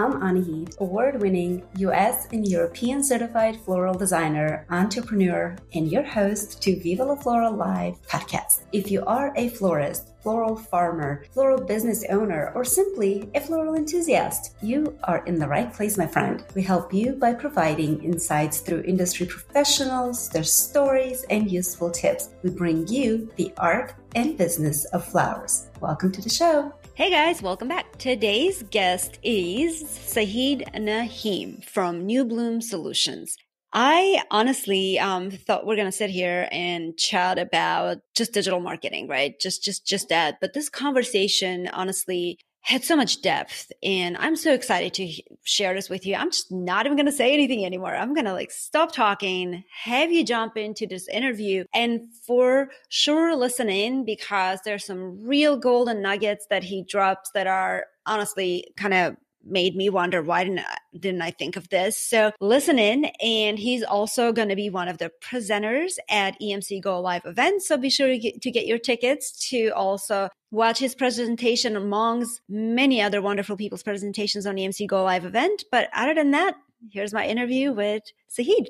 I'm Anahid, award winning US and European certified floral designer, entrepreneur, and your host to Viva la Floral Live podcast. If you are a florist, floral farmer, floral business owner, or simply a floral enthusiast, you are in the right place, my friend. We help you by providing insights through industry professionals, their stories, and useful tips. We bring you the art and business of flowers. Welcome to the show. Hey guys, welcome back. Today's guest is Sahid Naheem from New Bloom Solutions. I honestly um, thought we're gonna sit here and chat about just digital marketing, right? Just, just, just that. But this conversation, honestly, had so much depth, and I'm so excited to share this with you. I'm just not even gonna say anything anymore. I'm gonna like stop talking, have you jump into this interview, and for sure listen in because there's some real golden nuggets that he drops that are honestly kind of made me wonder why didn't I, didn't I think of this? So listen in, and he's also going to be one of the presenters at EMC Go Live event. So be sure to get, to get your tickets to also watch his presentation amongst many other wonderful people's presentations on the EMC Go Live event. But other than that, here's my interview with Sahid.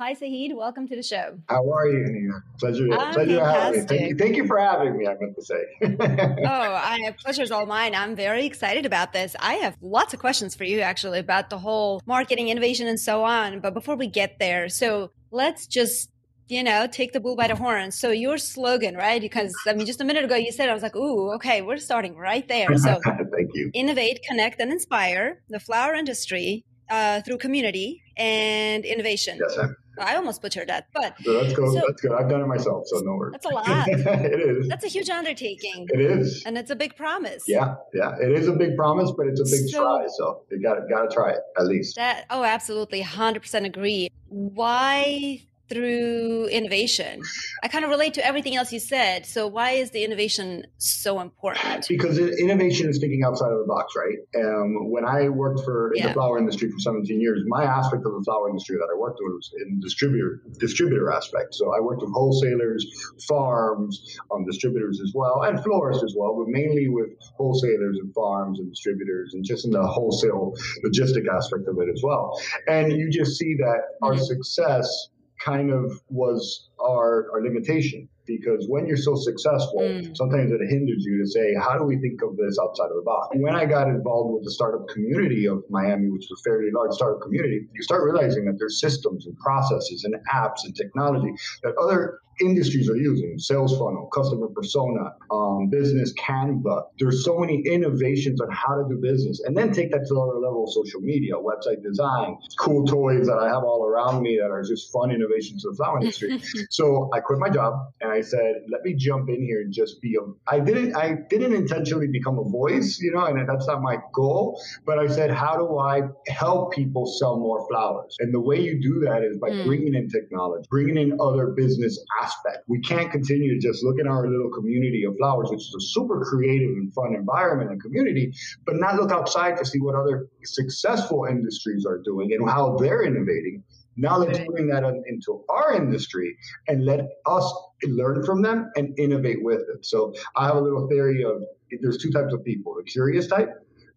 Hi, Sahid. Welcome to the show. How are you, Nina? Pleasure, I'm pleasure having me. Thank you, thank you for having me. I meant to say. oh, I, have pleasure's all mine. I'm very excited about this. I have lots of questions for you, actually, about the whole marketing, innovation, and so on. But before we get there, so let's just you know, take the bull by the horns. So your slogan, right? Because I mean, just a minute ago you said I was like, "Ooh, okay, we're starting right there." So thank you. Innovate, connect, and inspire the flower industry uh, through community and innovation. Yes, ma'am. I almost butchered that, but so that's good. So, that's good. I've done it myself, so no worries. That's a lot. it is. That's a huge undertaking. It is, and it's a big promise. Yeah, yeah, it is a big promise, but it's a big so, try. So you got got to try it at least. That oh, absolutely, hundred percent agree. Why through innovation. I kind of relate to everything else you said. So why is the innovation so important? Because innovation is thinking outside of the box, right? Um, when I worked for yeah. the flower industry for 17 years, my aspect of the flower industry that I worked with was in distributor distributor aspect. So I worked with wholesalers, farms, um, distributors as well, and florists as well, but mainly with wholesalers and farms and distributors, and just in the wholesale logistic aspect of it as well. And you just see that our mm-hmm. success kind of was our, our limitation because when you're so successful, mm. sometimes it hinders you to say, how do we think of this outside of the box? When I got involved with the startup community of Miami, which is a fairly large startup community, you start realizing that there's systems and processes and apps and technology that other industries are using sales funnel, customer persona, um, business Canva. There's so many innovations on how to do business. And then take that to another level of social media, website design, cool toys that I have all around me that are just fun innovations of the flower industry. so I quit my job and I said, let me jump in here and just be a I didn't I didn't intentionally become a voice, you know, and that's not my goal. But I said, how do I help people sell more flowers? And the way you do that is by mm. bringing in technology, bringing in other business aspect. We can't continue to just look at our little community of flowers, which is a super creative and fun environment and community, but not look outside to see what other successful industries are doing and how they're innovating. Now let's bring that into our industry and let us learn from them and innovate with it. So I have a little theory of there's two types of people: the curious type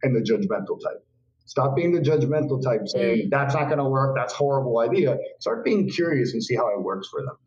and the judgmental type. Stop being the judgmental type, saying mm. that's not going to work, that's horrible idea. Start being curious and see how it works for them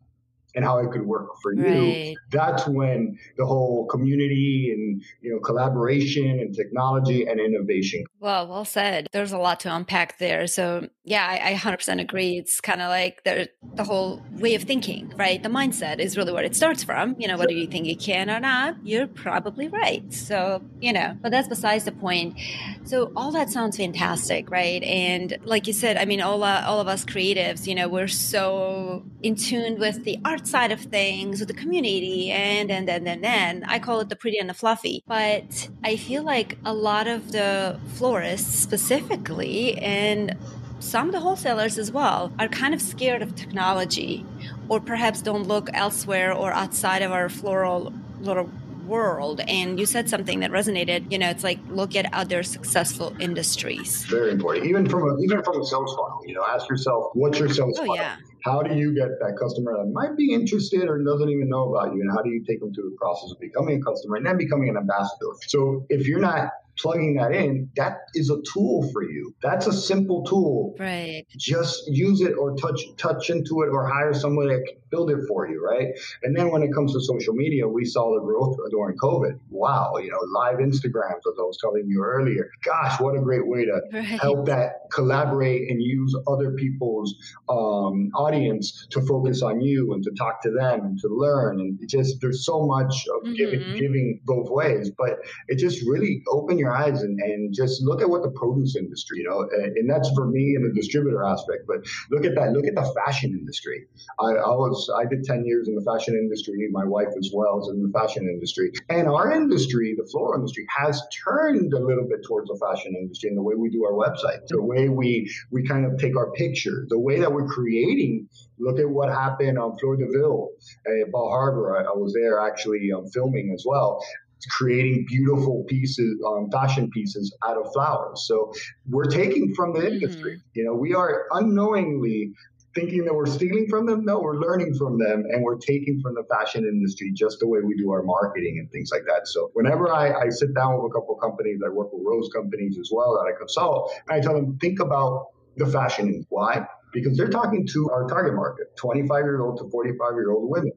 and how it could work for you. Right. that's when the whole community and you know collaboration and technology and innovation. Well well said. There's a lot to unpack there. So yeah i, I 100% agree. It's kind of like the, the whole way of thinking right? The mindset is really where it starts from. You know whether you think you can or not you're probably right. So you know but that's besides the point. So all that sounds fantastic right? And like you said i mean all, uh, all of us creatives you know we're so in tune with the art side of things with the community and and and and then I call it the pretty and the fluffy. But I feel like a lot of the florists specifically and some of the wholesalers as well are kind of scared of technology or perhaps don't look elsewhere or outside of our floral little world. And you said something that resonated. You know it's like look at other successful industries. Very important. Even from a even from a sales funnel you know ask yourself what's your sales oh, funnel? yeah how do you get that customer that might be interested or doesn't even know about you? And how do you take them through the process of becoming a customer and then becoming an ambassador? So if you're not plugging that in, that is a tool for you. That's a simple tool. Right. Just use it or touch touch into it or hire someone that can build it for you, right? And then when it comes to social media, we saw the growth during COVID. Wow, you know, live Instagrams, as I was telling you earlier. Gosh, what a great way to right. help that collaborate and use other people's um, audience to focus on you and to talk to them and to learn. And just there's so much of mm-hmm. giving giving both ways, but it just really open your eyes and, and just look at what the produce industry, you know, and, and that's for me in the distributor aspect. But look at that. Look at the fashion industry. I, I was I did ten years in the fashion industry. My wife as well is in the fashion industry, and our industry, the floral industry, has turned a little bit towards the fashion industry in the way we do our website, the way we we kind of take our picture, the way that we're creating Look at what happened on Fleur de Ville at Bal Harbour. I, I was there actually um, filming as well creating beautiful pieces, um, fashion pieces out of flowers. So we're taking from the industry. Mm-hmm. You know, we are unknowingly thinking that we're stealing from them. No, we're learning from them and we're taking from the fashion industry just the way we do our marketing and things like that. So whenever I, I sit down with a couple of companies, I work with rose companies as well that I consult, and I tell them, think about the fashion. Why? because they're talking to our target market 25 year old to 45 year old women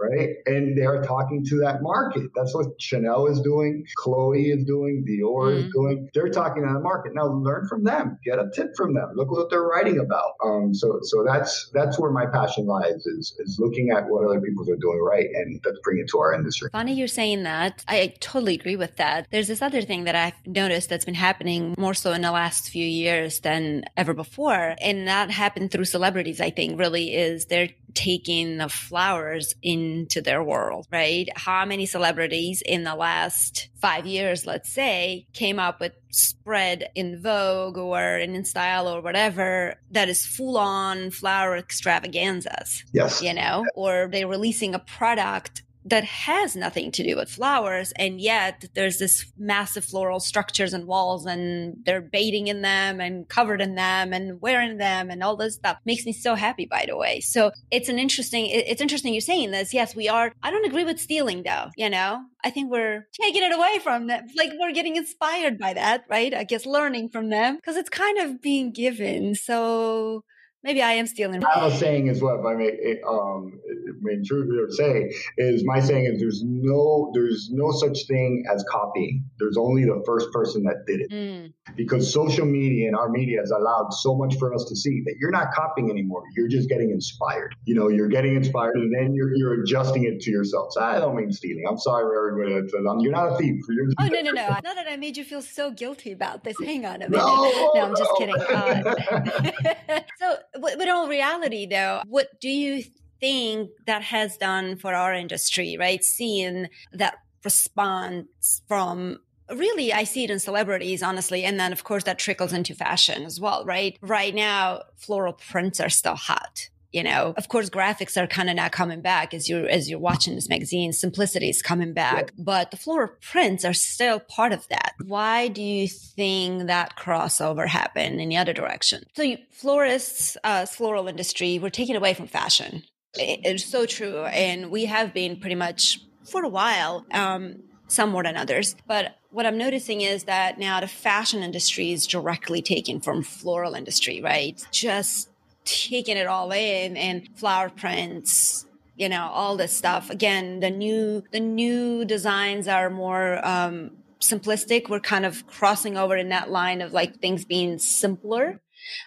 right? And they're talking to that market. That's what Chanel is doing, Chloe is doing, Dior mm-hmm. is doing. They're talking to the market. Now learn from them, get a tip from them. Look what they're writing about. Um, so so that's that's where my passion lies is is looking at what other people are doing right and let's bring it to our industry. Funny you're saying that. I totally agree with that. There's this other thing that I've noticed that's been happening more so in the last few years than ever before. And that happened through celebrities, I think, really is they're taking the flowers into their world, right? How many celebrities in the last five years, let's say, came up with spread in Vogue or in Style or whatever that is full on flower extravaganzas. Yes. You know, or they're releasing a product that has nothing to do with flowers and yet there's this massive floral structures and walls and they're bathing in them and covered in them and wearing them and all this stuff. Makes me so happy by the way. So it's an interesting it's interesting you're saying this. Yes we are i don't agree with stealing though you know? I think we're taking it away from them. Like we're getting inspired by that right? I guess learning from them because it's kind of being given. So Maybe I am stealing. A saying as well, if I may, eh, um, I mean, true to say, is my saying is there's no, there's no such thing as copying. There's only the first person that did it. Mm. Because social media and our media has allowed so much for us to see that you're not copying anymore. You're just getting inspired. You know, you're getting inspired and then you're, you're adjusting it to yourself. So I don't mean stealing. I'm sorry, everybody. You're not a thief. You're oh, no, no, no. Not that I made you feel so guilty about this. Hang on a minute. No, no I'm just kidding. Uh, so, but in all reality, though, what do you think that has done for our industry, right? Seeing that response from really i see it in celebrities honestly and then of course that trickles into fashion as well right right now floral prints are still hot you know of course graphics are kind of not coming back as you're as you're watching this magazine. Simplicity is coming back. But the floral prints are still part of that. Why do you think that crossover happened in the other direction? So you, florists uh floral industry we're taking away from fashion. It, it's so true. And we have been pretty much for a while um some more than others. But what i'm noticing is that now the fashion industry is directly taken from floral industry right? Just taking it all in and flower prints you know all this stuff. Again the new the new designs are more um simplistic. We're kind of crossing over in that line of like things being simpler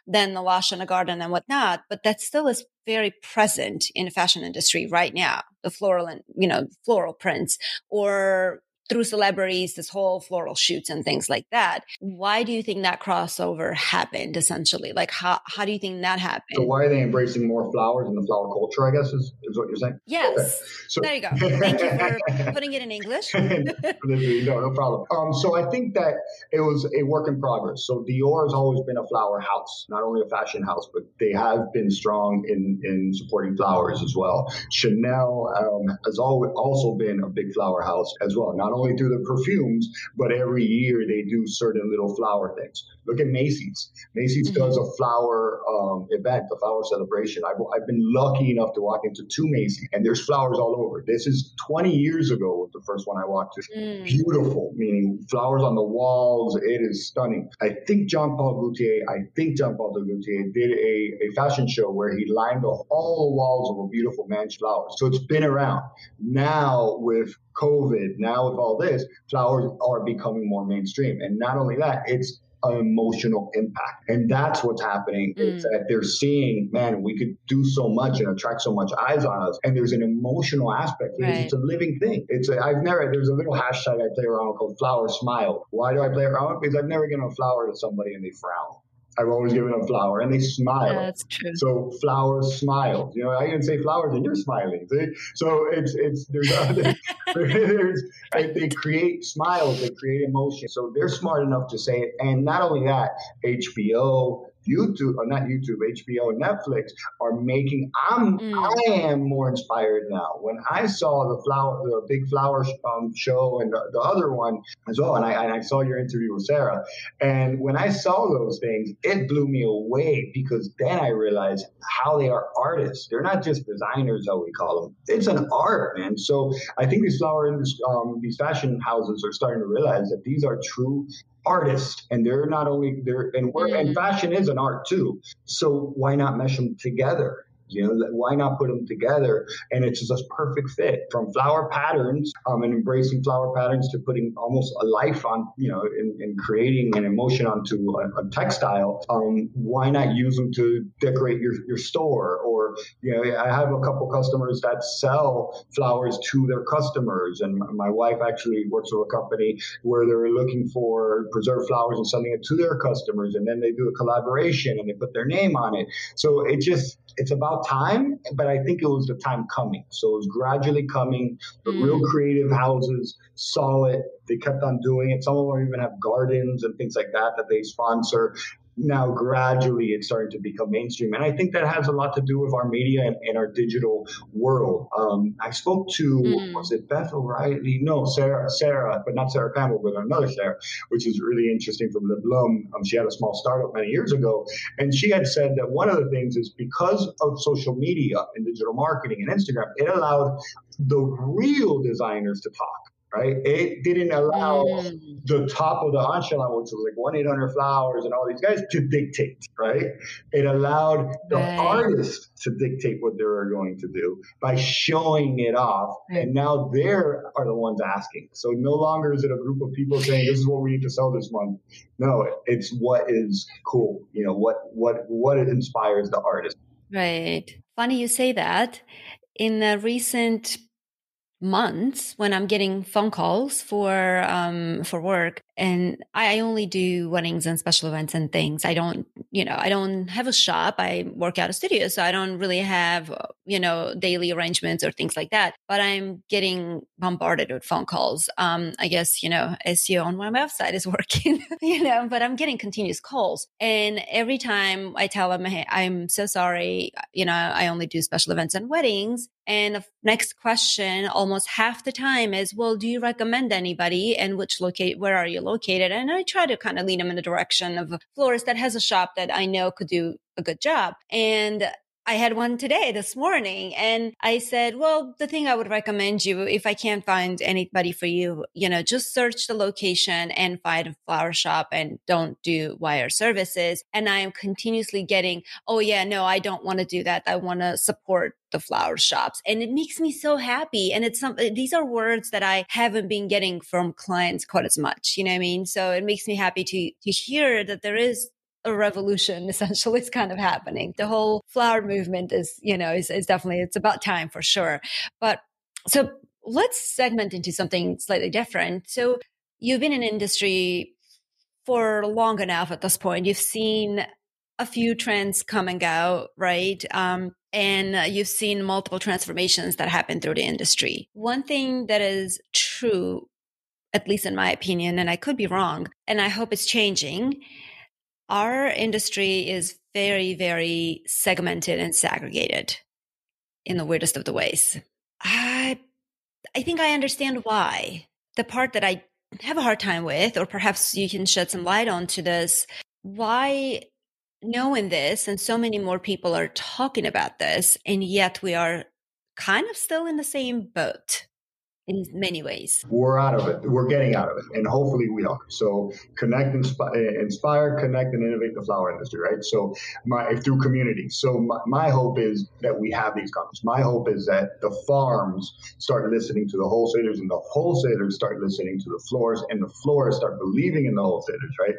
than the Lush and the garden and whatnot but that still is very present in the fashion industry right now. The floral and you know floral prints or through celebrities, this whole floral shoots and things like that. Why do you think that crossover happened essentially? Like how, how do you think that happened? So why are they embracing more flowers in the flower culture, I guess is, is what you're saying? Yes. Okay. So, there you go. Thank you for putting it in English. no, no problem. Um, so I think that it was a work in progress. So Dior has always been a flower house, not only a fashion house, but they have been strong in, in supporting flowers as well. Chanel um, has always also been a big flower house as well, Not only do the perfumes, but every year they do certain little flower things. Look at Macy's. Macy's mm-hmm. does a flower um, event, a flower celebration. I've, I've been lucky enough to walk into two Macy's, and there's flowers all over. This is 20 years ago was the first one I walked to. Mm. Beautiful, meaning flowers on the walls. It is stunning. I think Jean Paul Gaultier, I think Jean Paul Gaultier did a, a fashion show where he lined all the walls of a beautiful man's flowers. So it's been around. Now with COVID, now with all this, flowers are becoming more mainstream. And not only that, it's an emotional impact. And that's what's happening mm. is that they're seeing, man, we could do so much and attract so much eyes on us. And there's an emotional aspect right. it's a living thing. It's a, I've never, there's a little hashtag I play around called flower smile. Why do I play around? Because I've never given a flower to somebody and they frown. I've always given them flower and they smile. Yeah, that's true. So flowers smile. You know, I can say flowers and you're smiling. See? So it's, it's, there's, other, there's, they create smiles, they create emotion. So they're smart enough to say it. And not only that, HBO, YouTube, or not YouTube, HBO, and Netflix are making. I'm mm. I am more inspired now. When I saw the flower, the big flower um, show, and the, the, other one as well, and I, and I saw your interview with Sarah, and when I saw those things, it blew me away because then I realized how they are artists. They're not just designers, how we call them. It's an art, man. So I think these flower, um, these fashion houses are starting to realize that these are true artists and they're not only they're and work mm-hmm. and fashion is an art too so why not mesh them together you know, why not put them together? And it's just a perfect fit from flower patterns um, and embracing flower patterns to putting almost a life on, you know, in, creating an emotion onto a, a textile. Um, why not use them to decorate your, your store? Or, you know, I have a couple customers that sell flowers to their customers. And my wife actually works with a company where they're looking for preserved flowers and selling it to their customers. And then they do a collaboration and they put their name on it. So it just, it's about time, but I think it was the time coming. So it was gradually coming. The mm. real creative houses saw it. They kept on doing it. Some of them even have gardens and things like that that they sponsor now gradually it's starting to become mainstream. And I think that has a lot to do with our media and, and our digital world. Um, I spoke to, mm. was it Beth O'Reilly? No, Sarah, Sarah, but not Sarah Campbell, but another Sarah, which is really interesting from Le Blum. Um, she had a small startup many years ago. And she had said that one of the things is because of social media and digital marketing and Instagram, it allowed the real designers to talk right? It didn't allow mm. the top of the echelon, which was like 1 800 Flowers and all these guys, to dictate, right? It allowed the right. artist to dictate what they were going to do by showing it off. Right. And now they are the ones asking. So no longer is it a group of people saying, this is what we need to sell this month. No, it's what is cool, you know, what, what, what it inspires the artist. Right. Funny you say that. In a recent months when I'm getting phone calls for um, for work, and I only do weddings and special events and things. I don't, you know, I don't have a shop. I work out a studio, so I don't really have, you know, daily arrangements or things like that. But I'm getting bombarded with phone calls. Um, I guess you know, SEO on my website is working, you know, but I'm getting continuous calls, and every time I tell them, "Hey, I'm so sorry," you know, I only do special events and weddings. And the next question, almost half the time, is, "Well, do you recommend anybody? And which locate? Where are you located. And I try to kind of lead them in the direction of a florist that has a shop that I know could do a good job. And I had one today this morning and I said, well, the thing I would recommend you, if I can't find anybody for you, you know, just search the location and find a flower shop and don't do wire services. And I am continuously getting, oh yeah, no, I don't want to do that. I want to support the flower shops and it makes me so happy. And it's some, these are words that I haven't been getting from clients quite as much. You know what I mean? So it makes me happy to, to hear that there is a revolution essentially is kind of happening. The whole flower movement is, you know, is, is definitely, it's about time for sure. But so let's segment into something slightly different. So you've been in industry for long enough at this point. You've seen a few trends come and go, right? Um, and you've seen multiple transformations that happen through the industry. One thing that is true, at least in my opinion, and I could be wrong, and I hope it's changing, our industry is very, very segmented and segregated in the weirdest of the ways. I, I think I understand why. the part that I have a hard time with, or perhaps you can shed some light onto this. Why knowing this and so many more people are talking about this, and yet we are kind of still in the same boat? In many ways. We're out of it. We're getting out of it, and hopefully we are. So connect, inspi- inspire, connect, and innovate the flower industry, right? So my through community. So my, my hope is that we have these conversations. My hope is that the farms start listening to the wholesalers, and the wholesalers start listening to the florists, and the florists start believing in the wholesalers, right?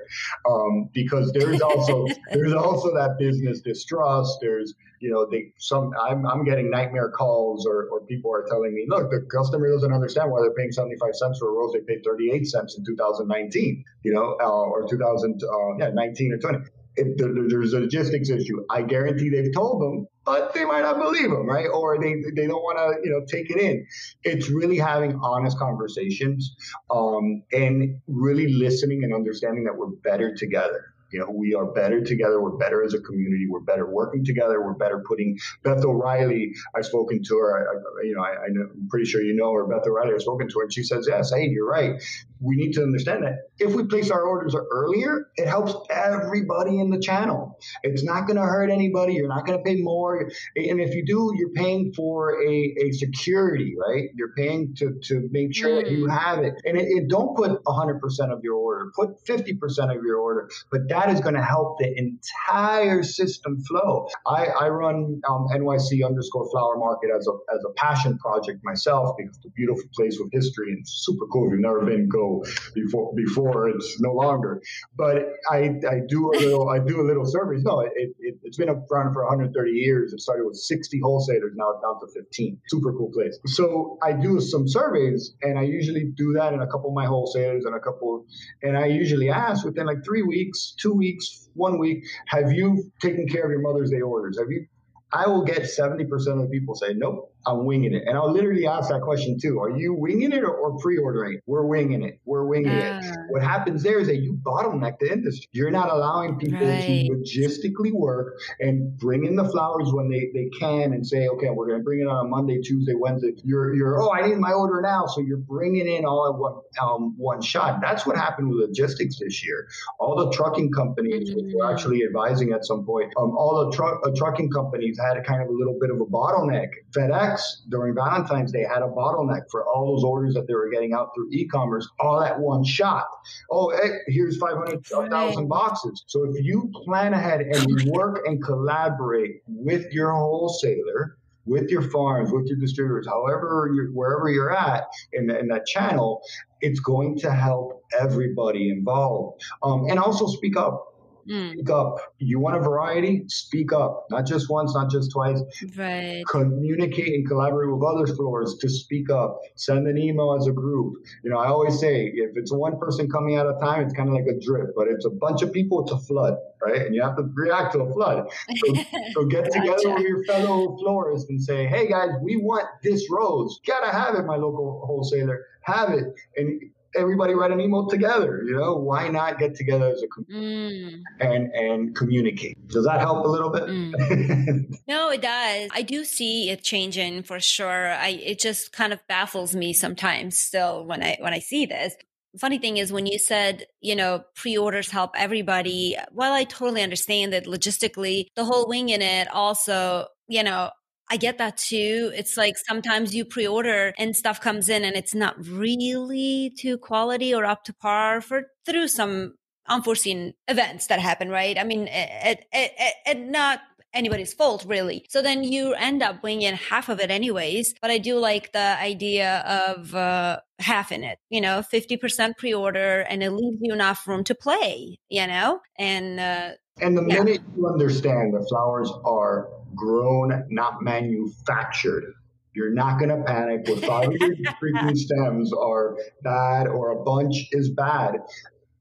Um, because there's also there's also that business distrust. There's you know, they some I'm, I'm getting nightmare calls or, or people are telling me, look, the customer doesn't understand why they're paying 75 cents for a rose they paid 38 cents in 2019, you know, uh, or 2000, uh, yeah, 19 or 20. If there's a logistics issue, I guarantee they've told them, but they might not believe them, right? Or they, they don't want to, you know, take it in. It's really having honest conversations um, and really listening and understanding that we're better together you know, we are better together. We're better as a community. We're better working together. We're better putting Beth O'Reilly. I've spoken to her. I, you know, I, am pretty sure you know her. Beth O'Reilly. I've spoken to her, and she says, "Yes, hey, you're right. We need to understand that if we place our orders earlier, it helps everybody in the channel. It's not going to hurt anybody. You're not going to pay more, and if you do, you're paying for a, a security, right? You're paying to to make sure mm. that you mm. have it, and it, it don't put 100% of your order. Put 50% of your order, but that that is going to help the entire system flow. I, I run um, NYC underscore flower market as a, as a passion project myself because it's a beautiful place with history and super cool. If you've never been, go before, before it's no longer. But I, I do a little, I do a little surveys. No, it, it, has been around for 130 years. It started with 60 wholesalers. Now it's down to 15. Super cool place. So I do some surveys and I usually do that in a couple of my wholesalers and a couple, and I usually ask within like three weeks, two weeks, one week, have you taken care of your Mother's Day orders? Have you? I will get 70% of the people say, nope, I'm winging it. And I'll literally ask that question too. Are you winging it or, or pre-ordering? We're winging it. We're winging uh, it. What happens there is that you bottleneck the industry. You're not allowing people right. to logistically work and bring in the flowers when they, they can and say, okay, we're going to bring it on a Monday, Tuesday, Wednesday. You're, you're, oh, I need my order now. So you're bringing in all at one, um, one shot. That's what happened with logistics this year. All the trucking companies, which were actually advising at some point, um, all the truck, uh, trucking companies had a kind of a little bit of a bottleneck. FedEx during Valentine's Day had a bottleneck for all those orders that they were getting out through e-commerce all at one shot. Oh, hey, here's 500,000 boxes. So if you plan ahead and work and collaborate with your wholesaler, with your farms, with your distributors, however, you're, wherever you're at in, the, in that channel, it's going to help everybody involved. Um, and also speak up Mm. Speak up. You want a variety? Speak up. Not just once, not just twice. Right. Communicate and collaborate with other stores to speak up. Send an email as a group. You know, I always say if it's one person coming at a time, it's kind of like a drip. But if it's a bunch of people, it's a flood, right? And you have to react to a flood. So, so get together with your fellow florists and say, hey guys, we want this rose. Gotta have it, my local wholesaler. Have it. And everybody write an email together. You know, why not get together as a community mm. and and communicate? Does that help a little bit? Mm. no, it does. I do see it changing for sure. I it just kind of baffles me sometimes still when I when I see this. Funny thing is when you said, you know, pre-orders help everybody, while I totally understand that logistically the whole wing in it also, you know, I get that too. It's like sometimes you pre order and stuff comes in and it's not really to quality or up to par for through some unforeseen events that happen, right? I mean, it, it, it, it not anybody's fault really. So then you end up bringing half of it anyways. But I do like the idea of uh, half in it, you know, 50% pre-order and it leaves you enough room to play, you know, and, uh, and the yeah. minute you understand the flowers are grown, not manufactured. You're not going to panic with five of your freaking stems are bad or a bunch is bad.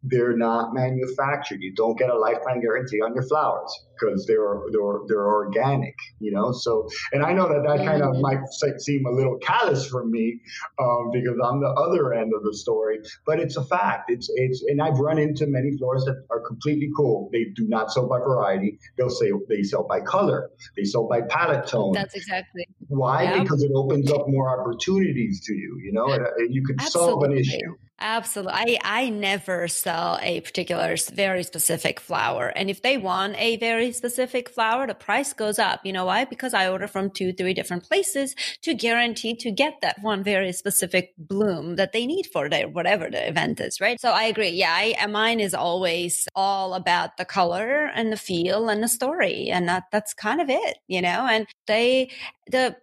They're not manufactured. You don't get a lifetime guarantee on your flowers. because they're they're they're organic, you know. So, and I know that that kind of might seem a little callous for me um, because I'm the other end of the story, but it's a fact. It's it's, and I've run into many florists that are completely cool. They do not sell by variety. They'll say they sell by color. They sell by palette tone. That's exactly why yep. because it opens up more opportunities to you. You know, and, and you could Absolutely. solve an issue. Absolutely. I, I never sell a particular very specific flower. And if they want a very specific flower, the price goes up. You know why? Because I order from two, three different places to guarantee to get that one very specific bloom that they need for their whatever the event is, right? So I agree. Yeah, I, mine is always all about the color and the feel and the story. And that, that's kind of it, you know? And they, the,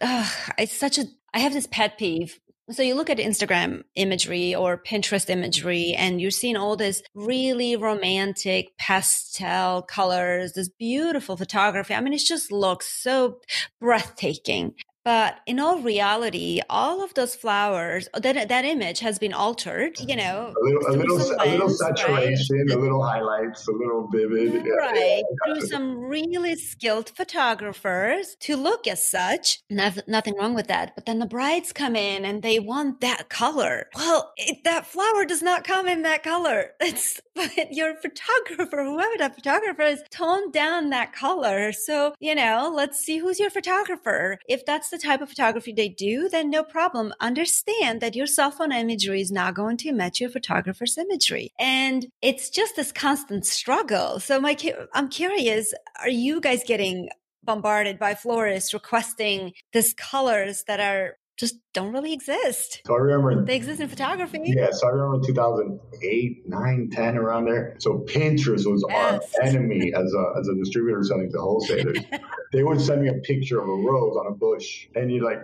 uh, it's such a, I have this pet peeve so you look at Instagram imagery or Pinterest imagery and you're seeing all this really romantic pastel colors, this beautiful photography. I mean, it just looks so breathtaking. But in all reality, all of those flowers, uh, that that image has been altered. You know, a little, a little, lens, a little saturation, right? a little highlights, a little vivid, right? Yeah, Through some really skilled photographers to look as such. nothing wrong with that. But then the brides come in and they want that color. Well, it, that flower does not come in that color. It's but your photographer, whoever that photographer is, toned down that color. So you know, let's see who's your photographer. If that's the type of photography they do, then no problem. Understand that your cell phone imagery is not going to match your photographer's imagery. And it's just this constant struggle. So my, I'm curious, are you guys getting bombarded by florists requesting these colors that are just don't really exist. So I remember they exist in photography. Yeah, so I remember 2008, 9, 10, around there. So Pinterest was yes. our enemy as a as a distributor selling to wholesalers. they would send me a picture of a rose on a bush, and you're like,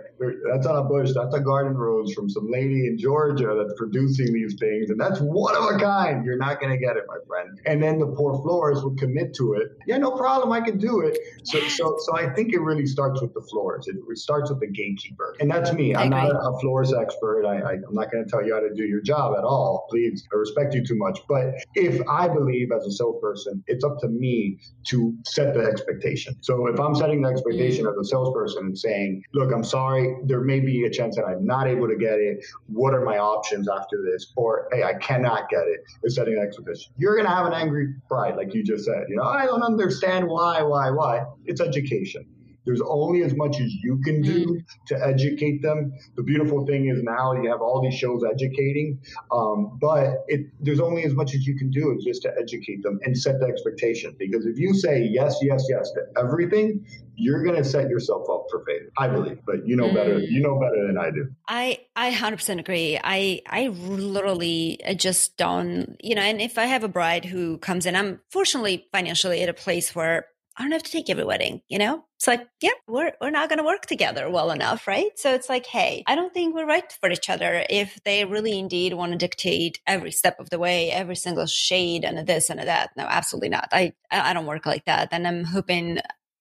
"That's not a bush. That's a garden rose from some lady in Georgia that's producing these things, and that's one of a kind. You're not gonna get it, my friend." And then the poor florist would commit to it. Yeah, no problem. I can do it. So so so I think it really starts with the florist. It, it starts with the gatekeeper, and that's me. I'm not a florist expert. I, am not going to tell you how to do your job at all. Please, I respect you too much. But if I believe as a salesperson, it's up to me to set the expectation. So if I'm setting the expectation mm. as a salesperson and saying, look, I'm sorry, there may be a chance that I'm not able to get it. What are my options after this? Or, hey, I cannot get it. it. Is setting an expectation. You're going to have an angry bride, like you just said. You know, I don't understand why, why, why. It's education. There's only as much as you can do mm. to educate them. The beautiful thing is now you have all these shows educating, um, but it, there's only as much as you can do is just to educate them and set the expectation. Because if you say yes, yes, yes to everything, you're going to set yourself up for failure. I believe, but you know better. You know better than I do. I I 100% agree. I I literally just don't, you know. And if I have a bride who comes in, I'm fortunately financially at a place where I don't have to take every wedding, you know? It's like, yeah, we're, we're not going to work together well enough, right? So it's like, hey, I don't think we're right for each other if they really indeed want to dictate every step of the way, every single shade and this and that. No, absolutely not. I, I don't work like that. And I'm hoping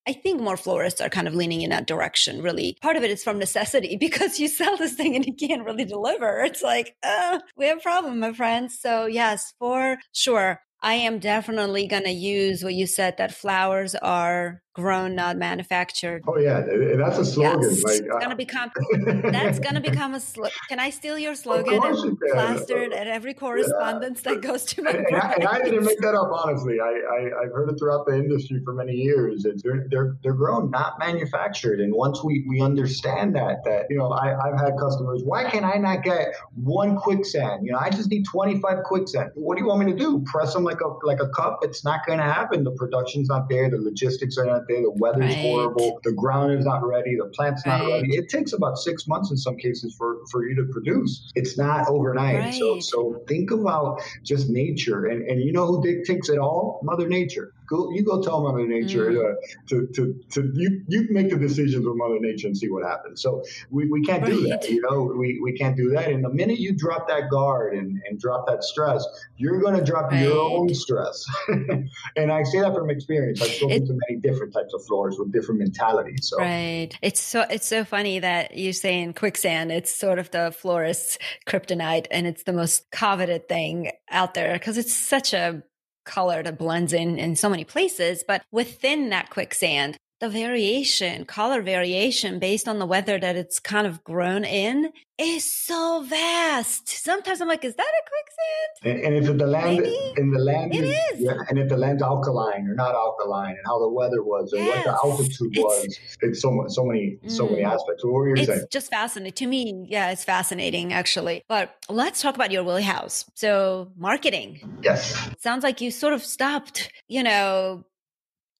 I think more florists are kind of leaning in that direction, really. Part of it is from necessity because you sell this thing and you can't really deliver. It's like, uh, we have a problem, my friends. So, yes, for sure. I am definitely going to use what you said that flowers are grown, not manufactured. Oh yeah, that's a slogan. Yes. Like, it's gonna uh, become that's gonna become a slogan. Can I steal your slogan and plastered at every correspondence yeah. that goes to my? And, and, I, and, I, didn't make that up. Honestly, I, I have heard it throughout the industry for many years. It's, they're they're they're grown, not manufactured. And once we we understand that, that you know, I, I've had customers. Why can I not get one quicksand? You know, I just need twenty five quicksand. What do you want me to do? Press them like a like a cup? It's not going to happen. The production's not there. The logistics are not there. The weather's right. horrible. The ground is not ready. The plant's not right. ready. It takes about six months in some cases for, for you to produce. It's not overnight. Right. So so think about just nature. And and you know who dictates it all? Mother Nature. Go, you go tell Mother Nature mm. to, to, to, you, you make the decisions with Mother Nature and see what happens. So we, we can't right. do that, you know, we, we can't do that. And the minute you drop that guard and, and drop that stress, you're going to drop right. your own stress. and I say that from experience. I've spoken to many different types of floors with different mentalities. So. Right. It's so, it's so funny that you say in quicksand, it's sort of the florist's kryptonite and it's the most coveted thing out there because it's such a color that blends in in so many places. But within that quicksand, the variation, color variation based on the weather that it's kind of grown in is so vast. Sometimes I'm like, is that a quicksand? And, and if the land, Maybe? in the land, it is, is. Yeah, and if the land's alkaline or not alkaline, and how the weather was, or yes. what the altitude it's, was, it's so so many so many mm. aspects. What were you it's saying? just fascinating to me. Yeah, it's fascinating actually. But let's talk about your Willie House. So marketing. Yes. Sounds like you sort of stopped. You know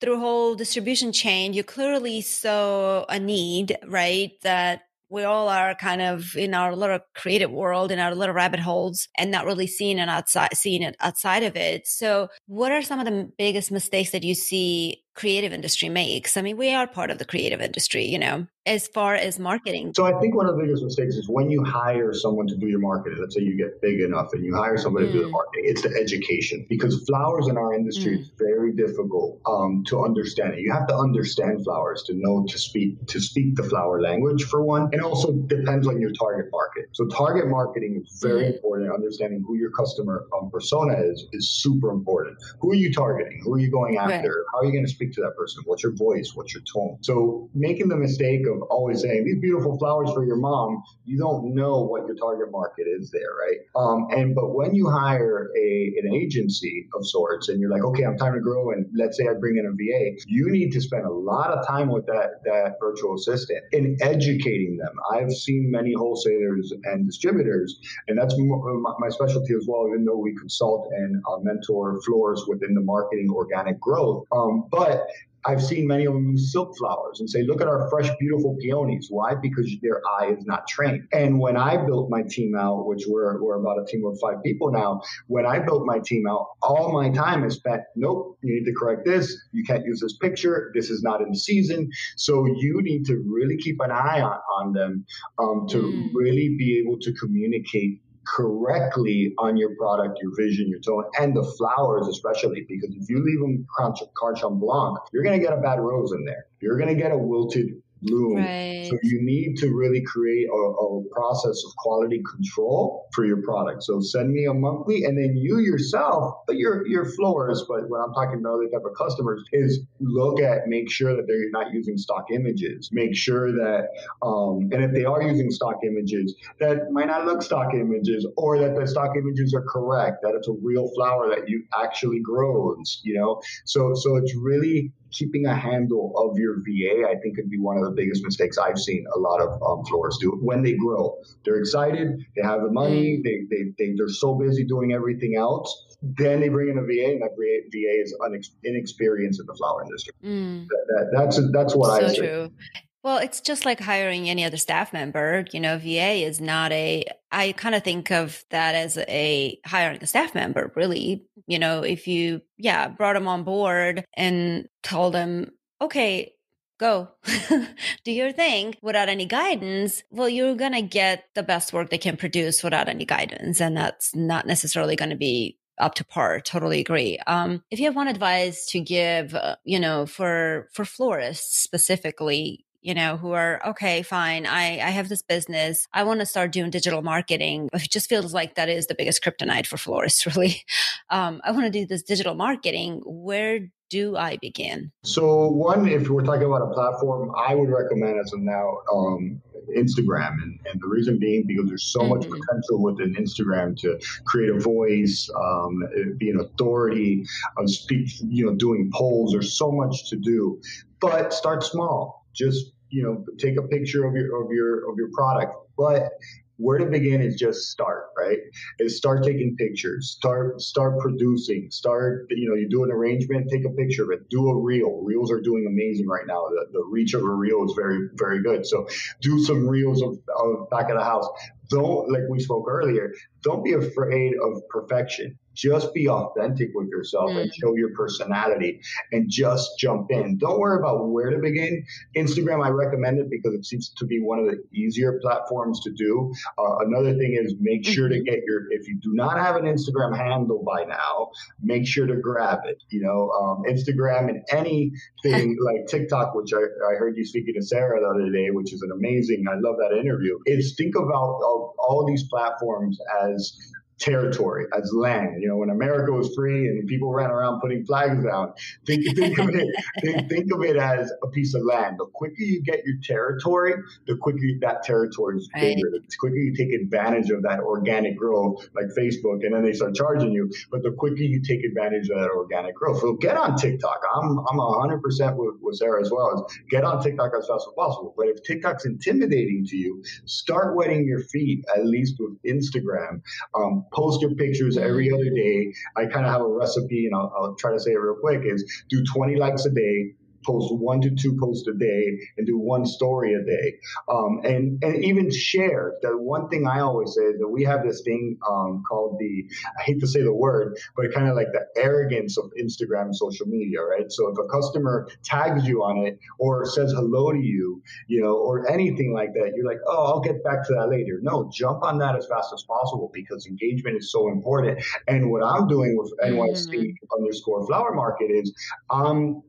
through whole distribution chain, you clearly saw uh, a need, right? That we all are kind of in our little creative world, in our little rabbit holes, and not really seeing it outside, seeing it outside of it. So, what are some of the biggest mistakes that you see creative industry makes? I mean, we are part of the creative industry, you know as far as marketing? So I think one of the biggest mistakes is when you hire someone to do your marketing. Let's say you get big enough and you hire somebody mm. to do the mm. marketing. It's the education because flowers in our industry mm. is very difficult um, to understand. You have to understand flowers to know to speak to speak the flower language for one, and also depends on your target market. So target marketing is very mm. important. Understanding who your customer um, persona is is super important. Who are you targeting? Who are you going after? Right. How are you going to speak to that person? What's your voice? What's your tone? So making the mistake of of always saying these beautiful flowers for your mom, you don't know what your target market is there, right? Um, and but when you hire a an agency of sorts, and you're like, okay, I'm time to grow, and let's say I bring in a VA, you need to spend a lot of time with that that virtual assistant in educating them. I've seen many wholesalers and distributors, and that's my specialty as well. Even though we consult and uh, mentor floors within the marketing organic growth, um, but I've seen many of them use silk flowers and say, look at our fresh, beautiful peonies. Why? Because their eye is not trained. And when I built my team out, which we're, we're about a team of five people now, when I built my team out, all my time is spent, nope, you need to correct this. You can't use this picture. This is not in season. So you need to really keep an eye on, on them um, to mm. really be able to communicate correctly on your product, your vision, your tone, and the flowers especially, because if you leave them Carte Blanc, you're going to get a bad rose in there. You're going to get a wilted bloom. Right. So you need to really create a, a, process of quality control for your product. So send me a monthly, and then you yourself, but your your florist, but when I'm talking to other type of customers, is look at make sure that they're not using stock images. Make sure that, um, and if they are using stock images, that might not look stock images, or that the stock images are correct, that it's a real flower that you actually grows. You know, so so it's really keeping a handle of your VA, I think could be one of the biggest mistakes I've seen a lot of um, florists do when they grow. They're excited, they have the money, mm. they, they, they, they're so busy doing everything else. Then they bring in a VA, and that VA is unex- inexperienced in the flower industry. Mm. That, that, that's that's what so I say. True. Well, it's just like hiring any other staff member. You know, VA is not a, I kind of think of that as a hiring a staff member, really. You know, if you, yeah, brought them on board and told them, okay, go do your thing without any guidance, well, you're going to get the best work they can produce without any guidance. And that's not necessarily going to be up to par. Totally agree. Um, if you have one advice to give, uh, you know, for for florists specifically, you know, who are, okay, fine. I, I have this business. I want to start doing digital marketing. It just feels like that is the biggest kryptonite for florists, really. Um, I want to do this digital marketing. Where do I begin? So, one, if we're talking about a platform, I would recommend as of now um, Instagram. And, and, the reason being because there's so mm-hmm. much potential within Instagram to create a voice, um, be an authority, uh, speak, you know, doing polls. There's so much to do. But start small. Just you know, take a picture of your of your of your product. But where to begin is just start, right? Is start taking pictures, start start producing, start you know, you do an arrangement, take a picture of it, do a reel. Reels are doing amazing right now. The, the reach of a reel is very very good. So do some reels of, of back of the house. Don't like we spoke earlier. Don't be afraid of perfection just be authentic with yourself mm. and show your personality and just jump in. Don't worry about where to begin. Instagram, I recommend it because it seems to be one of the easier platforms to do. Uh, another thing is make sure mm-hmm. to get your, if you do not have an Instagram handle by now, make sure to grab it. You know, um, Instagram and anything like TikTok, which I, I heard you speaking to Sarah the other day, which is an amazing, I love that interview, is think about all, all these platforms as territory, as land. You know, when America was free and people ran around putting flags down, think, think of it think, think of it as a piece of land. The quicker you get your territory, the quicker that territory is bigger. Right. The quicker you take advantage of that organic growth, like Facebook, and then they start charging you. But the quicker you take advantage of that organic growth, so get on TikTok. I'm I'm hundred percent with, with Sarah as well. Get on TikTok as fast as possible. But if TikTok's intimidating to you, start wetting your feet at least with Instagram. Um, post your pictures every mm-hmm. other day. I kind of have a recipe, and I'll, I'll try to say it real quick: is do 20 likes a day, post one to two posts a day and do one story a day. Um, and, and even share. The one thing I always say is that we have this thing um, called the, I hate to say the word, but kind of like the arrogance of Instagram and social media, right? So if a customer tags you on it or says hello to you, you know, or anything like that, you're like, oh, I'll get back to that later. No, jump on that as fast as possible because engagement is so important. And what I'm doing with NYC mm-hmm. underscore flower market is I'm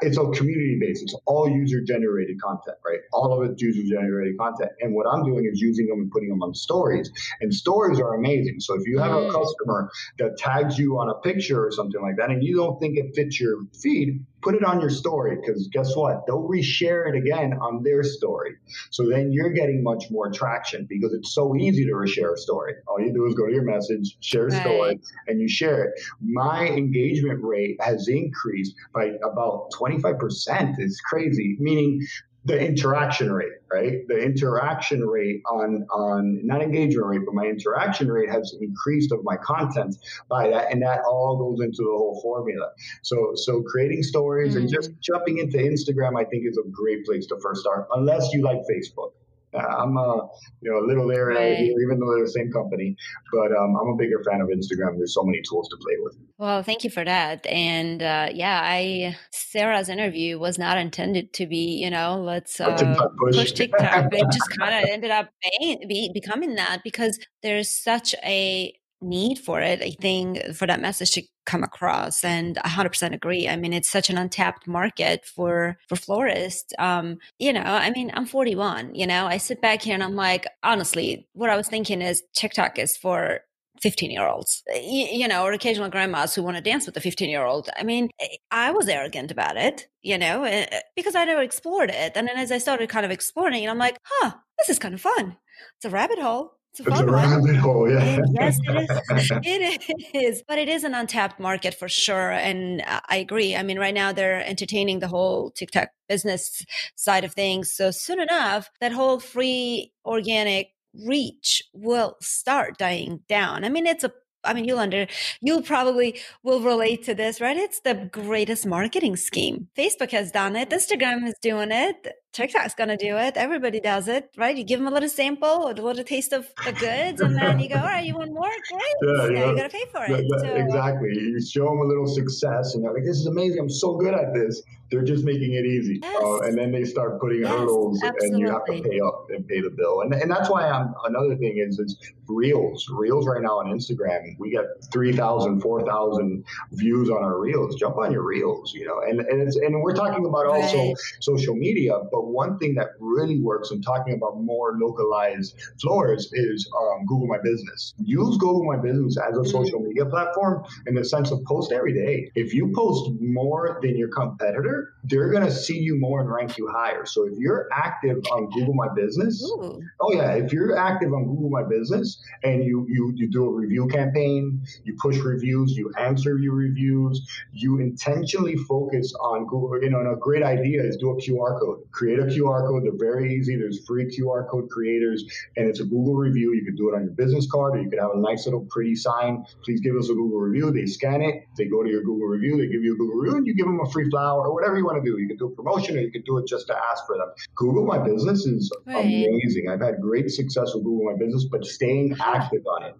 it's a community based. It's all user generated content, right? All of it's user generated content. And what I'm doing is using them and putting them on stories. And stories are amazing. So if you have a mm. customer that tags you on a picture or something like that, and you don't think it fits your feed, put it on your story because guess what? They'll reshare it again on their story. So then you're getting much more traction because it's so easy to reshare a story. All you do is go to your message, share a right. story, and you share it. My engagement rate has increased by about 25%. It's crazy, meaning the interaction rate, right? The interaction rate on on not engagement rate, but my interaction rate has increased of my content by that, and that all goes into the whole formula. So so creating stories mm-hmm. and just jumping into Instagram, I think is a great place to first start, unless you like Facebook. I'm a you know a little there, right. even though they're the same company. But um, I'm a bigger fan of Instagram. There's so many tools to play with. Well, thank you for that. And uh, yeah, I Sarah's interview was not intended to be you know let's uh, push. push TikTok. it just kind of ended up being, be, becoming that because there's such a need for it, I think, for that message to come across. And 100% agree. I mean, it's such an untapped market for for florists. Um, you know, I mean, I'm 41. You know, I sit back here and I'm like, honestly, what I was thinking is TikTok is for 15 year olds, you, you, know, or occasional grandmas who want to dance with a 15 year old. I mean, I was arrogant about it, you know, eh, eh, because I never explored it. And then as I started kind of exploring it, I'm like, huh, this is kind of fun. It's a rabbit hole. It's a, it's a rabbit hole, yeah. yes, it is. it is. But it is an untapped market for sure. And I agree. I mean, right now they're entertaining the whole TikTok business side of things. So soon enough, that whole free organic reach will start dying down. I mean, it's a I mean, you'll under, you'll probably will relate to this, right? It's the greatest marketing scheme. Facebook has done it. Instagram is doing it. TikTok's to do it. Everybody does it, right? You give them a little sample, a little taste of the goods, and then you go, all right, you want more? Great. Yeah, yeah. you got to pay for it. so, exactly. You show them a little success, and they're like, this is amazing. I'm so good at this. They're just making it easy. Yes. Uh, and then they start putting yes, hurdles, absolutely. and you have to pay up and pay the bill. And, and that's why I'm, another thing is, is Reels. Reels right now on Instagram, we got 3,000, 4,000 views on our Reels. Jump on your Reels, you know. And, and, it's, and we're talking about also right. social media, but but one thing that really works in talking about more localized floors is um, Google My Business. Use Google My Business as a mm-hmm. social media platform in the sense of post every day. If you post more than your competitor, they're going to see you more and rank you higher. So if you're active on Google My Business, Ooh. oh yeah, if you're active on Google My Business and you you you do a review campaign, you push reviews, you answer your reviews, you intentionally focus on Google. You know, and a great idea is do a QR code, create create a QR code. They're very easy. There's free QR code creators, and it's a Google review. You can do it on your business card, or you could have a nice little pretty sign. Please give us a Google review. They scan it. They go to your Google review. They give you a Google review, and you give them a free flower or whatever you want to do. You can do a promotion, or you can do it just to ask for them. Google My Business is right. amazing. I've had great success with Google My Business, but staying active on it.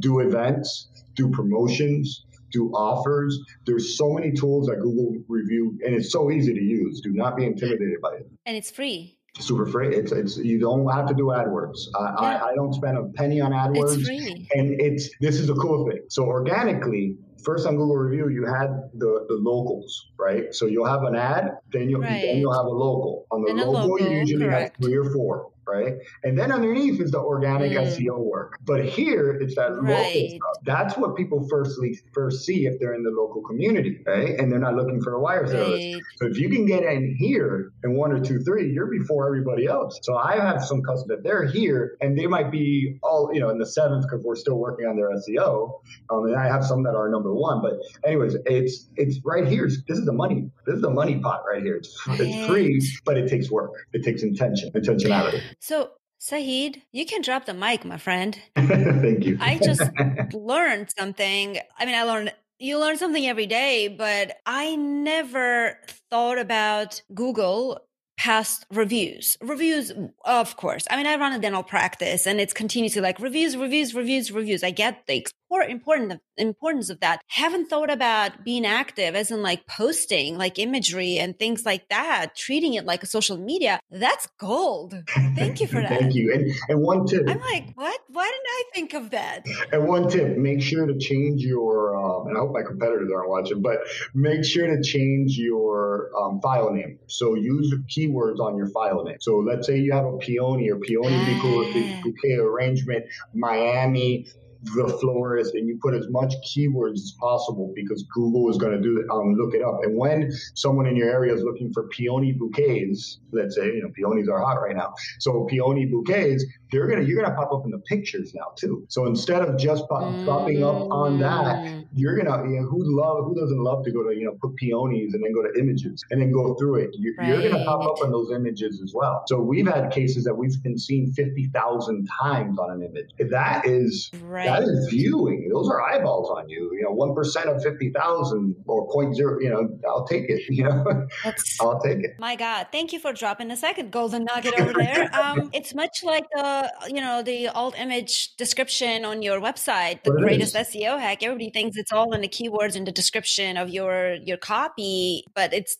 Do events, do promotions do offers. There's so many tools that Google review, and it's so easy to use. Do not be intimidated by it. And it's free. Super free. It's it's you don't have to do AdWords. I, yeah. I, I don't spend a penny on AdWords. It's free. And it's this is a cool thing. So organically, first on Google Review, you had the, the locals, right? So you'll have an ad, then you'll right. then you'll have a local. On the local, local, you usually correct. have three or four right? And then underneath is the organic mm. SEO work. But here it's that right. local stuff. That's what people firstly first see if they're in the local community, right? And they're not looking for a wire service. Right. So if you can get in here in one or two, three, you're before everybody else. So I have some customers that they're here and they might be all, you know, in the seventh because we're still working on their SEO. Um, and I have some that are number one. But anyways, it's it's right here. This is the money. This is the money pot right here. It's, right. it's free, but it takes work. It takes intention, intentionality. So Sahid, you can drop the mic, my friend. Thank you. I just learned something. I mean, I learned you learn something every day, but I never thought about Google past reviews. Reviews, of course. I mean, I run a dental practice and it's continuously like reviews, reviews, reviews, reviews. I get the important importance of that. Haven't thought about being active as in like posting like imagery and things like that, treating it like a social media. That's gold. Thank you for that. Thank you. And and one tip. I'm like, what? Why didn't I think of that? And one tip: make sure to change your. Um, and I hope my competitors aren't watching, but make sure to change your um, file name. So use keywords on your file name. So let's say you have a peony or peony ah. bouquet arrangement, Miami the florist and you put as much keywords as possible because Google is going to do it um, look it up. And when someone in your area is looking for peony bouquets, let's say you know peonies are hot right now, so peony bouquets, they're gonna you're gonna pop up in the pictures now too. So instead of just pop, mm. popping up on that, mm. you're gonna you know, who love who doesn't love to go to you know put peonies and then go to images and then go through it. You're, right. you're gonna pop up on those images as well. So we've had cases that we've been seen fifty thousand times on an image. That is right. That is viewing. Those are eyeballs on you. You know, one percent of fifty thousand or point zero. You know, I'll take it. You know, That's, I'll take it. My God, thank you for dropping a second golden nugget over there. Um, it's much like the you know the alt image description on your website the greatest seo hack everybody thinks it's all in the keywords in the description of your your copy but it's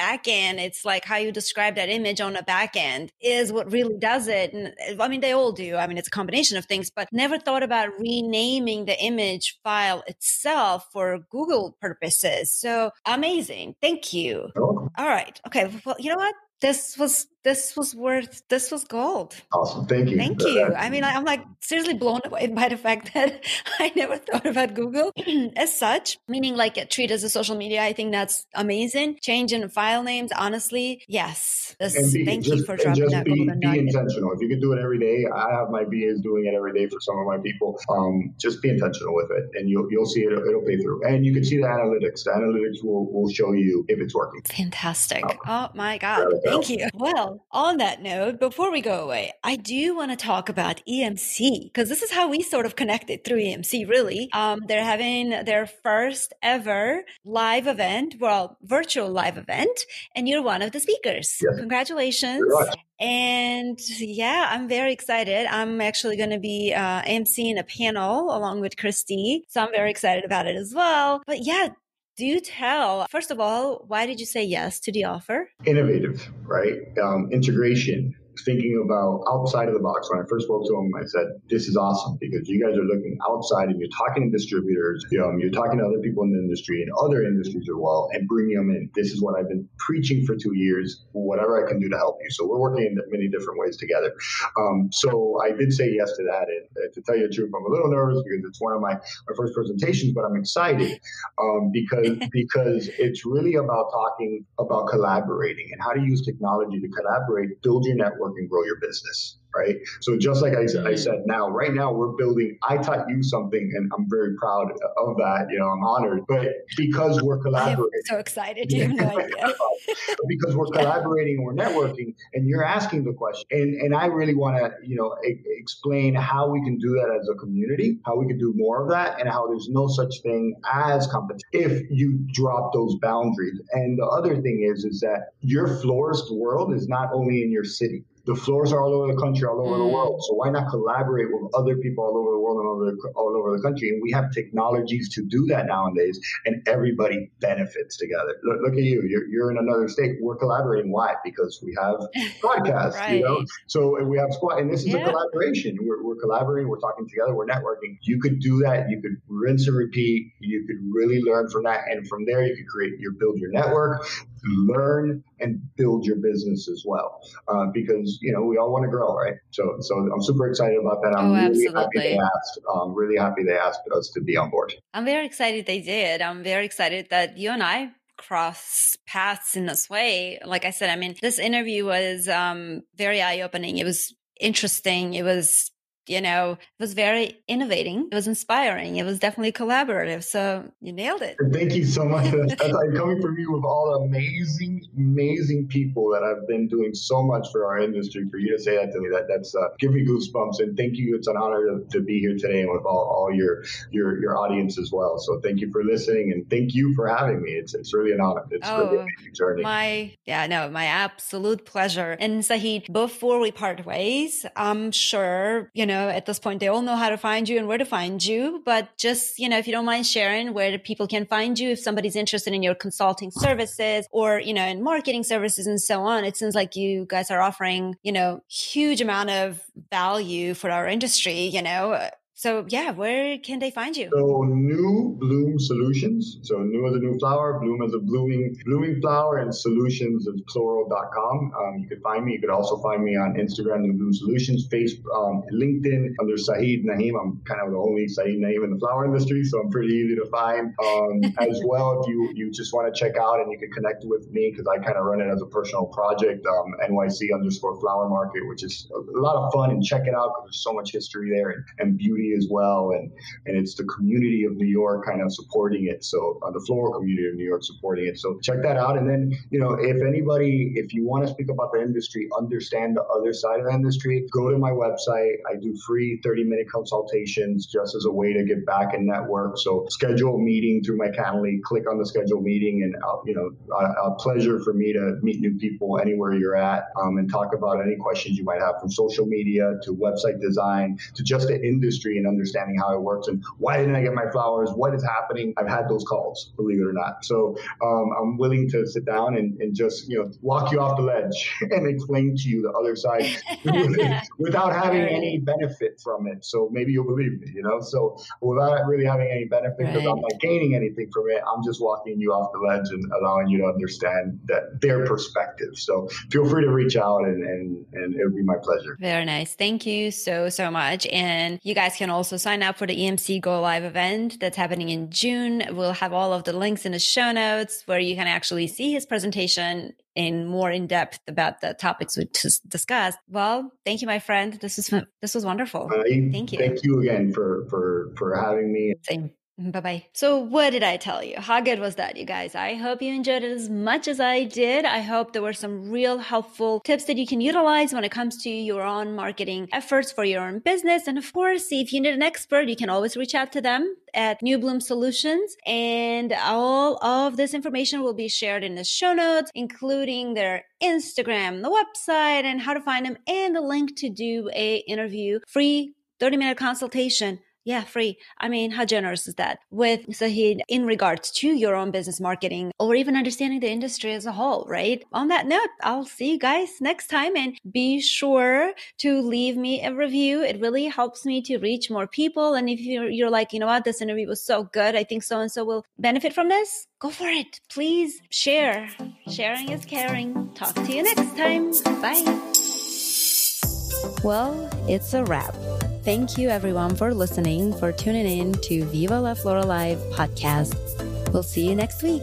back end it's like how you describe that image on the back end is what really does it and eh, i mean they all do i mean it's a combination of things but never thought about renaming the image file itself for google purposes so amazing thank you. All right okay well you know what? This was this was worth this was gold. Awesome. Thank you thank you. i mean i'm like seriously blown away by the fact that i never thought about google as such meaning like treat as a social media. I think that's amazing. Change in file names honestly yes. This, be, thank just, you for dropping that be, be intentional. If you can do it every day i have my BAs doing it every day for some of my people. Um, just be intentional with it and you'll, you'll see it it'll pay through. And you can see the analytics. The analytics will, will show you if it's working. Fantastic. Oh, oh my god. thank you. Well on that note, before we go away, I do want to talk about EMC because this is how we sort of connected through EMC, really. Um, they're having their first ever live event, well, virtual live event, and you're one of the speakers. Yes. Congratulations. And yeah, I'm very excited. I'm actually going to be uh, emceeing a panel along with Christy. So I'm very excited about it as well. But yeah, do you tell, first of all, why did you say yes to the offer? Innovative, right? Um, integration, thinking about outside of the box. When I first spoke to him, I said, "This is awesome because you guys are looking outside and you're talking to distributors, you know, you're talking to other people in the industry and other industries as well, and bringing them in. This is what I've been preaching for two years. Whatever I can do to help you. So we're working in many different ways together. Um, so I did say yes to that, and uh, to tell you the truth, I'm a little nervous because it's one of my, my first presentations, but I'm excited um, because because it's really about talking about collaborating and how to use technology to collaborate, build your network network and grow your business right? So just like I, mm-hmm. I, said now, right now we're building, I taught you something and I'm very proud of that. You know, I'm honored, but because we're collaborating. I'm so excited. You have no idea. because we're collaborating and we're networking and you're asking the question. And, and I really want to, you know, explain how we can do that as a community, how we can do more of that and how there's no such thing as competition if you drop those boundaries. And the other thing is, is that your florist world is not only in your city the floors are all over the country, all over the mm-hmm. world. So why not collaborate with other people all over the world and all over the, all over the country? And we have technologies to do that nowadays, and everybody benefits together. Look, look at you. You're, you're in another state. We're collaborating. Why? Because we have podcasts, right. you know? So we have squad, and this is yeah. a collaboration. We're, we're collaborating. We're talking together. We're networking. You could do that. You could rinse and repeat. You could really learn from that. And from there, you could create your, build your network learn and build your business as well. Uh, because, you know, we all want to grow, right? So, so I'm super excited about that. I'm oh, really happy they asked. I'm really happy they asked us to be on board. I'm very excited they did. I'm very excited that you and I cross paths in this way. Like I said, I mean, this interview was um, very eye opening. It was interesting. It was you know, it was very innovating. It was inspiring. It was definitely collaborative. So you nailed it. Thank you so much. That's like coming from you with all the amazing, amazing people that have been doing so much for our industry. For you to say that to me, that that's uh, give me goosebumps. And thank you. It's an honor to, to be here today and with all, all your your your audience as well. So thank you for listening and thank you for having me. It's it's really an honor. It's oh, really a journey. My yeah, no, my absolute pleasure. And Sahid, before we part ways, I'm sure you know know, at this point, they all know how to find you and where to find you. But just, you know, if you don't mind sharing where people can find you, if somebody's interested in your consulting services or, you know, in marketing services and so on, it seems like you guys are offering, you know, huge amount of value for our industry, you know, so yeah, where can they find you? So New Bloom Solutions. So new as a new flower, bloom as a blooming blooming flower, and solutions is plural.com. Um, you could find me. You could also find me on Instagram, New Bloom Solutions, Facebook, um, LinkedIn under Sahid Naheem. I'm kind of the only Sahid Naheem in the flower industry, so I'm pretty easy to find. Um, as well, if you you just want to check out and you can connect with me because I kind of run it as a personal project, um, NYC underscore flower market, which is a lot of fun and check it out because there's so much history there and, and beauty as well, and and it's the community of New York kind of supporting it. So uh, the floral community of New York supporting it. So check that out. And then you know, if anybody, if you want to speak about the industry, understand the other side of the industry, go to my website. I do free 30 minute consultations just as a way to get back and network. So schedule a meeting through my Calendly. Click on the schedule meeting, and uh, you know, a, a, pleasure for me to meet new people anywhere you're at um, and talk about any questions you might have from social media to website design to just the industry and understanding how it works and why didn't I get my flowers? What is happening? I've had those calls, believe it or not. So um, I'm willing to sit down and, and just you know walk you off the ledge and explain to you the other side without having any benefit from it. So maybe you'll believe me, you know. So without really having any benefit because right. I'm not gaining anything from it, I'm just walking you off the ledge and allowing you to understand that their perspective. So feel free to reach out and and, and it would be my pleasure. Very nice. Thank you so so much. And you guys can also sign up for the EMC Go Live event that's happening in June. We'll have all of the links in the show notes where you can actually see his presentation in more in depth about the topics we just discussed. Well, thank you, my friend. This was this was wonderful. Uh, thank you. Thank you again for for for having me. Same. Bye bye. So, what did I tell you? How good was that, you guys? I hope you enjoyed it as much as I did. I hope there were some real helpful tips that you can utilize when it comes to your own marketing efforts for your own business. And of course, if you need an expert, you can always reach out to them at New Bloom Solutions. And all of this information will be shared in the show notes, including their Instagram, the website, and how to find them, and the link to do a interview free 30 minute consultation yeah, free. I mean, how generous is that? With Sahid in regards to your own business marketing or even understanding the industry as a whole, right? On that note, I'll see you guys next time and be sure to leave me a review. It really helps me to reach more people. And if you're, you're like, you know what, this interview was so good, I think so and so will benefit from this, go for it. Please share. Sharing is caring. Talk to you next time. Bye. Well, it's a wrap. Thank you, everyone, for listening, for tuning in to Viva La Flora Live podcast. We'll see you next week.